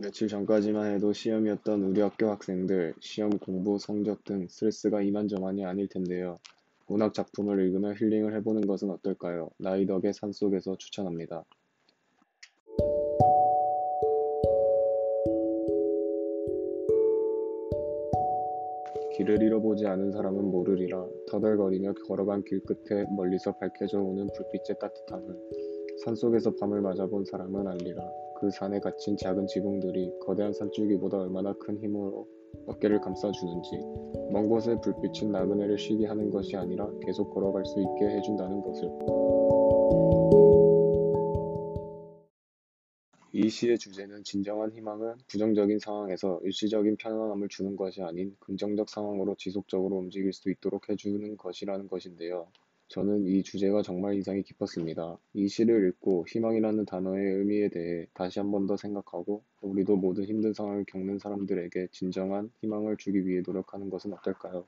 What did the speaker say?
며칠 전까지만 해도 시험이었던 우리 학교 학생들, 시험 공부, 성적 등 스트레스가 이만저만이 아닐 텐데요. 문학 작품을 읽으며 힐링을 해보는 것은 어떨까요? 나이덕의 산속에서 추천합니다. 길을 잃어보지 않은 사람은 모르리라. 터덜거리며 걸어간 길 끝에 멀리서 밝혀져 오는 불빛의 따뜻함을 산속에서 밤을 맞아본 사람은 알리라. 그 산에 갇힌 작은 지붕들이 거대한 산줄기보다 얼마나 큰 힘으로 어깨를 감싸주는지 먼 곳의 불빛은 나그네를 쉬게 하는 것이 아니라 계속 걸어갈 수 있게 해준다는 것을 이 시의 주제는 진정한 희망은 부정적인 상황에서 일시적인 편안함을 주는 것이 아닌 긍정적 상황으로 지속적으로 움직일 수 있도록 해주는 것이라는 것인데요. 저는 이 주제가 정말 인상이 깊었습니다. 이 시를 읽고 희망이라는 단어의 의미에 대해 다시 한 번 더 생각하고 우리도 모든 힘든 상황을 겪는 사람들에게 진정한 희망을 주기 위해 노력하는 것은 어떨까요?